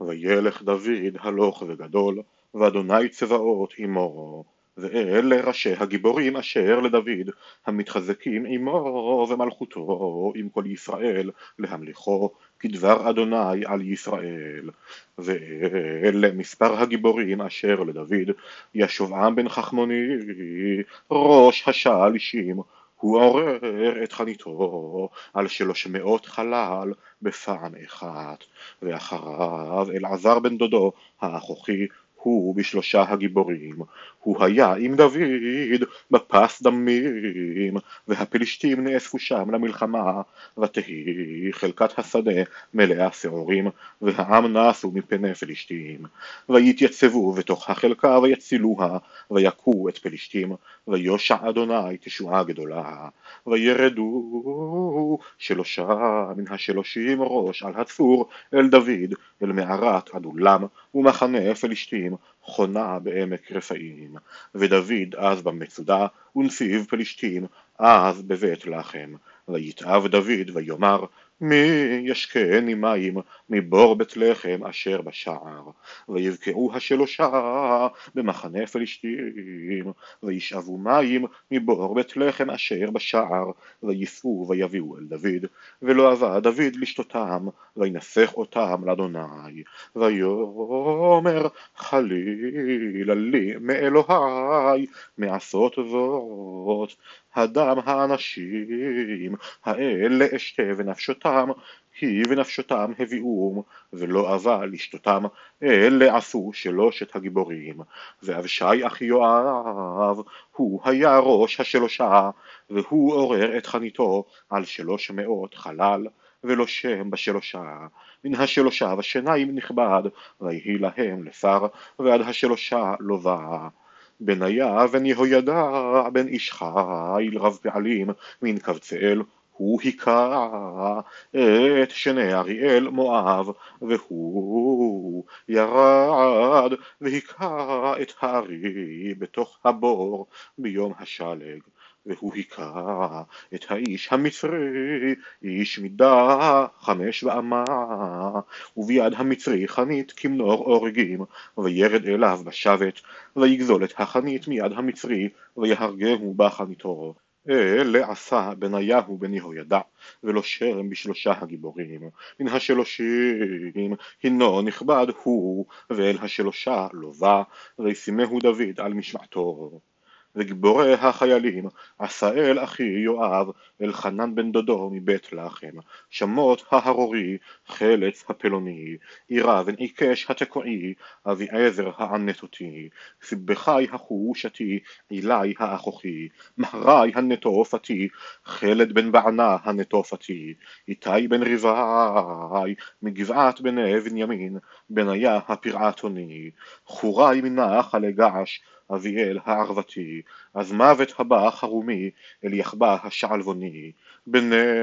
וילך דוד הלוך וגדול, ואדוני צבאות עמו, ואלה ראשי הגיבורים אשר לדוד, המתחזקים עמו ומלכותו עם כל ישראל, להמליכו כדבר אדוני על ישראל. ואלה מספר הגיבורים אשר לדוד, ישובעם בן חכמוני, ראש השלישים, הוא עורר את חניתו על שלוש מאות חלל בפעם אחת, ואחריו אלעזר בן דודו האחוכי הוא בשלושה הגיבורים, הוא היה עם דוד בפס דמים, והפלישתים נאספו שם למלחמה, ותהי חלקת השדה מלאה שעורים, והעם נסו מפני פלישתים, ויתייצבו בתוך החלקה ויצילוה, ויכו את פלישתים, ויושע אדוני תשועה גדולה, וירדו שלושה מן השלושים ראש על הצור אל דוד, אל מערת עדולם, ומחנה פלישתים חונה בעמק רפאים, ודוד אז במצודה, ונסיב פלישתים אז בבית לחם, ויתאב דוד ויאמר מי ישקני מים מבור בית לחם אשר בשער? ויבקעו השלושה במחנה פלישתים וישאבו מים מבור בית לחם אשר בשער? וייסעו ויביאו אל דוד ולא אבה דוד לשתותם וינסך אותם לאדוני. ויאמר חלילה לי מאלוהי מעשות זאת הדם האנשים האלה אשתה ונפשותם היא ונפשותם הביאום ולא אבה לשתותם. אלה עשו שלושת הגיבורים. ואבשי אחי יואב הוא היה ראש השלושה והוא עורר את חניתו על שלוש מאות חלל ולא שם בשלושה. מן השלושה ושניים נכבד ויהי להם לשר ועד השלושה לא בא בניה בן יהוידע בן איש חיל רב פעלים מן קבצאל הוא היכה את שני אריאל מואב והוא ירד והיכה את הארי בתוך הבור ביום השלג והוא היכה את האיש המצרי, איש מידה חמש ואמה, וביד המצרי חנית כמנור אורגים, וירד אליו בשבת, ויגזול את החנית מיד המצרי, ויהרגהו בחניתו. אלה עשה בניהו בן יהוידע, ולא שרם בשלושה הגיבורים. מן השלושים הינו נכבד הוא, ואל השלושה בא, וישימהו דוד על משמעתו. וגיבורי החיילים, עשאל אחי יואב, אלחנן בן דודו מבית לחם, שמות ההרורי, חלץ הפלוני, עירה בן עיקש התקועי, אביעזר הענתותי, סיבכי החושתי, עילי האחוכי, מהרי הנטופתי, חלד בן בענה הנטופתי, איתי בן ריבעי, מגבעת בני בנימין, בניה הפרעתוני, חורי מנחל געש, אביאל הערבתי, אז מוות הבא חרומי, אל יחבא השעלבוני, בני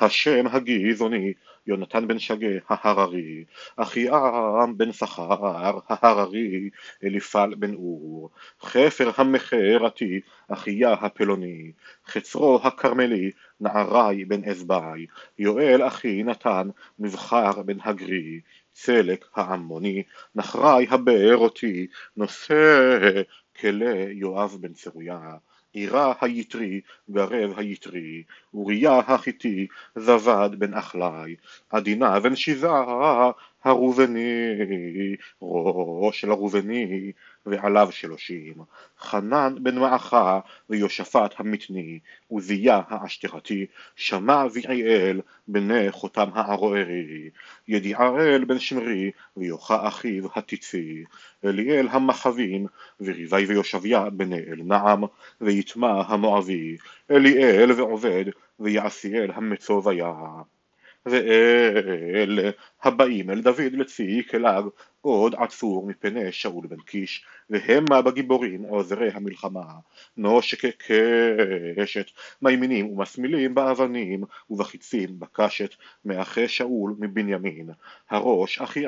השם הגזעוני, יונתן בן שגה ההררי, אחיעם בן שכר ההררי, אליפל בן אור, חפר המחרתי, אחיה הפלוני, חצרו הכרמלי, נערי בן אזבעי, יואל אחי נתן, מבחר בן הגרי, צלק העמוני, נחראי הבארותי, נושא כלי יואב בן צרויה. עירה היתרי, גרב היתרי, אוריה החיתי, זבד בן אחלי, עדינה בן שיזה, הראובני, ראש של הראובני, ועליו שלושים, חנן בן מעכה, ויושפט המתני, עוזיה האשתרתי, שמע ויעל, בני חותם הערוערי, ידיעאל בן שמרי, ויוכה אחיו התיצי, אליאל המחבים, וריבי ויושביה בני אל נעם, ויטמע המואבי, אליאל ועובד, ויעשיאל המצוביה. ואלה הבאים אל דוד לצי כלג עוד עצור מפני שאול בן קיש והמה בגיבורים עוזרי המלחמה. נושק קשת מימינים ומסמילים באבנים ובחיצים בקשת מאחי שאול מבנימין. הראש אחי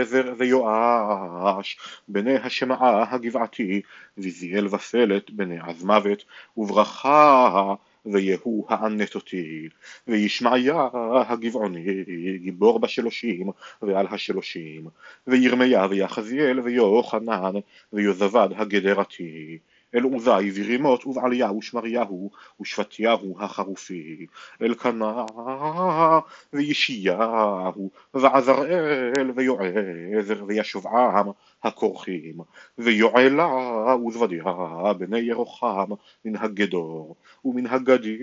עזר ויואש בני השמעה הגבעתי ויזיאל וסלת בני עזמוות וברכה ויהוא הענת אותי, וישמעיה הגבעוני, גיבור בשלושים ועל השלושים, וירמיה ויחזיאל ויוחנן, ויוזבד הגדרתי, אל עוזי ורימות ובעליה ושמריהו ושפטיהו החרופי, אלקנה וישיהו ועזראל ויועזר וישובעם הכורכים, ויועלה וזבדיה בני ירוחם מן הגדור, ומן הגדי.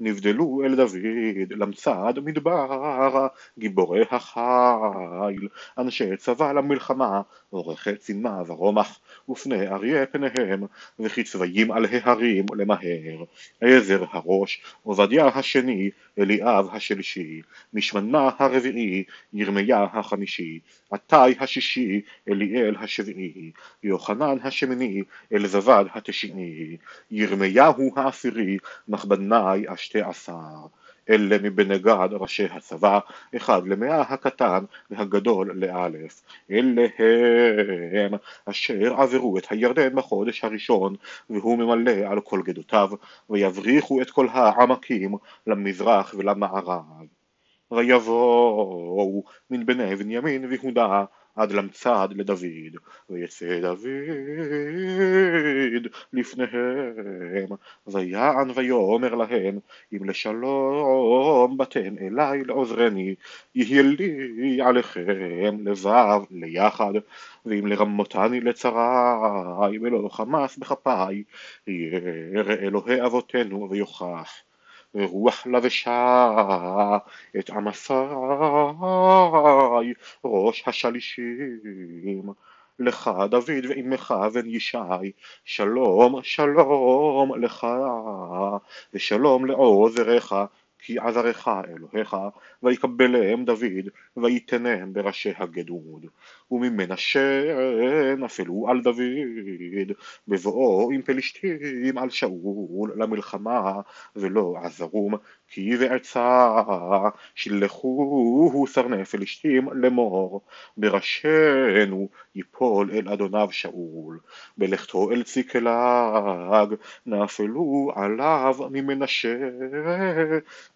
נבדלו אל דוד למצד מדבר, גיבורי החיל, אנשי צבא למלחמה, עורכי צימה ורומח, ופני אריה פניהם, וכי צביים על ההרים למהר, עזר הראש, עובדיה השני, אליאב השלישי, משמנה הרביעי, ירמיה החמישי, עתי השישי, אליאל השביעי, יוחנן השמיני, אלזבד התשיעי, ירמיהו העשירי, מחבנאי השתי עשר. אלה מבני גד ראשי הצבא, אחד למאה הקטן והגדול לאלף. אלה הם אשר עברו את הירדן בחודש הראשון, והוא ממלא על כל גדותיו, ויבריחו את כל העמקים למזרח ולמערב. ויבואו מן בני בנימין ויהודה עד למצד לדוד, ויצא דוד לפניהם, ויען ויאמר להם, אם לשלום באתם אלי לעוזרני, יהיה לי עליכם לבב ליחד, ואם לרמותני לצרי ולא חמס בכפיי, ירא אלוהי אבותינו ויוכח. רוח לבשה את עמסי ראש השלישים. לך דוד ועמך בן ישי שלום שלום לך ושלום לעוזריך כי עזרך אלוהיך, ויקבלם דוד, ויתנם בראשי הגדוד. וממנשה נפלו על דוד, בבואו עם פלשתים על שאול למלחמה, ולא עזרום, כי ועצה שלחוהו סרני פלשתים לאמור, בראשנו יפול אל אדוניו שאול, בלכתו אל ציקלג, נפלו עליו ממנשה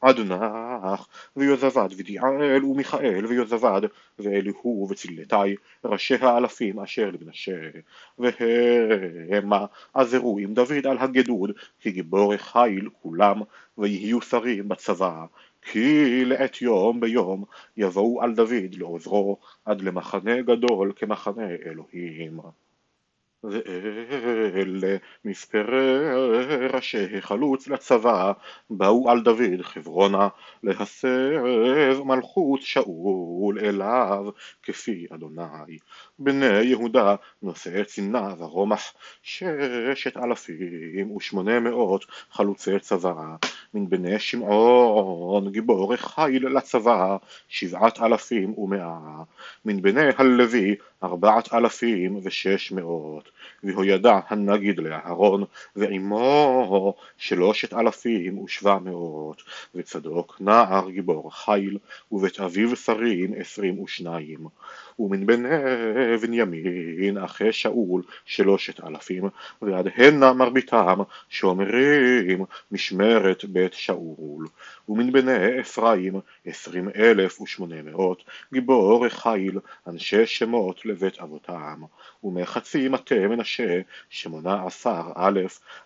נח, ויוזבד ודיעאל ומיכאל ויוזבד, ואליהו וצילתי, ראשי האלפים אשר למנשה, והמה עזרו עם דוד על הגדוד, כי גיבורי חיל כולם, ויהיו שרים בצבא, כי לעת יום ביום יבואו על דוד לעוזרו עד למחנה גדול כמחנה אלוהים. ואלה מספרי ראשי חלוץ לצבא באו על דוד חברונה להסב מלכות שאול אליו כפי אדוני בני יהודה נושאי צינה ורומח ששת אלפים ושמונה מאות חלוצי צבא מן בני שמעון גיבור חיל לצבא שבעת אלפים ומאה מן בני הלוי ארבעת אלפים ושש מאות. והוידע הנגיד לאהרון ועמו שלושת אלפים ושבע מאות. וצדוק נער גיבור חיל ובית אביו שרים עשרים ושניים. ומן בני בנימין אחי שאול שלושת אלפים ועד הנה מרביתם שומרים משמרת בית שאול. ומן בני אפרים עשרים אלף ושמונה מאות גיבור חיל אנשי שמות לבית אבותם ומחצי מטה מנשה שמונה עשר א'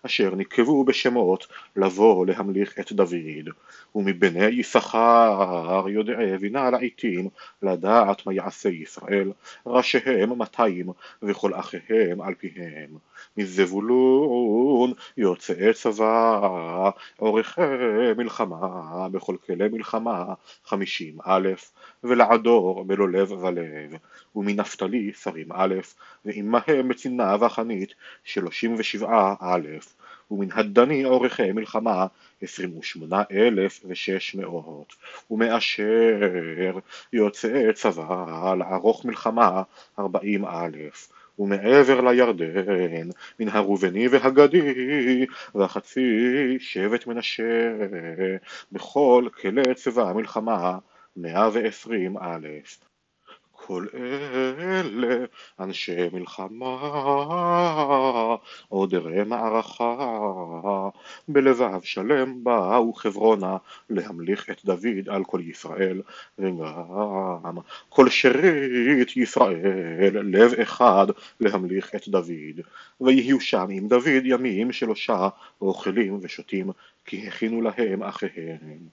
אשר נקבו בשמות לבוא להמליך את דוד. ומבני יששכר יודעי בינה לעיתים לדעת מה יעשה ישראל ראשיהם מאתיים וכל אחיהם על פיהם מזבולון יוצאי צבא עורכי מלחמה בכל כלי מלחמה חמישים א' ולעדור בלא לב ולב ומנפתלי שרים א' ועמהם בצנעה וחנית שלושים ושבעה א' ומן הדני עורכי מלחמה עשרים ושמונה אלף ושש מאות ומאשר יוצאי צבא לערוך מלחמה ארבעים א' ומעבר לירדן מן הראובני והגדי והחצי שבט מנשה. בכל כלי צבא המלחמה מאה ועשרים א' כל אלה אנשי מלחמה, עוד אראה מערכה, בלבב שלם באו חברונה להמליך את דוד על כל ישראל, וגם כל שארית ישראל לב אחד להמליך את דוד, ויהיו שם עם דוד ימים שלושה אוכלים ושותים, כי הכינו להם אחיהם.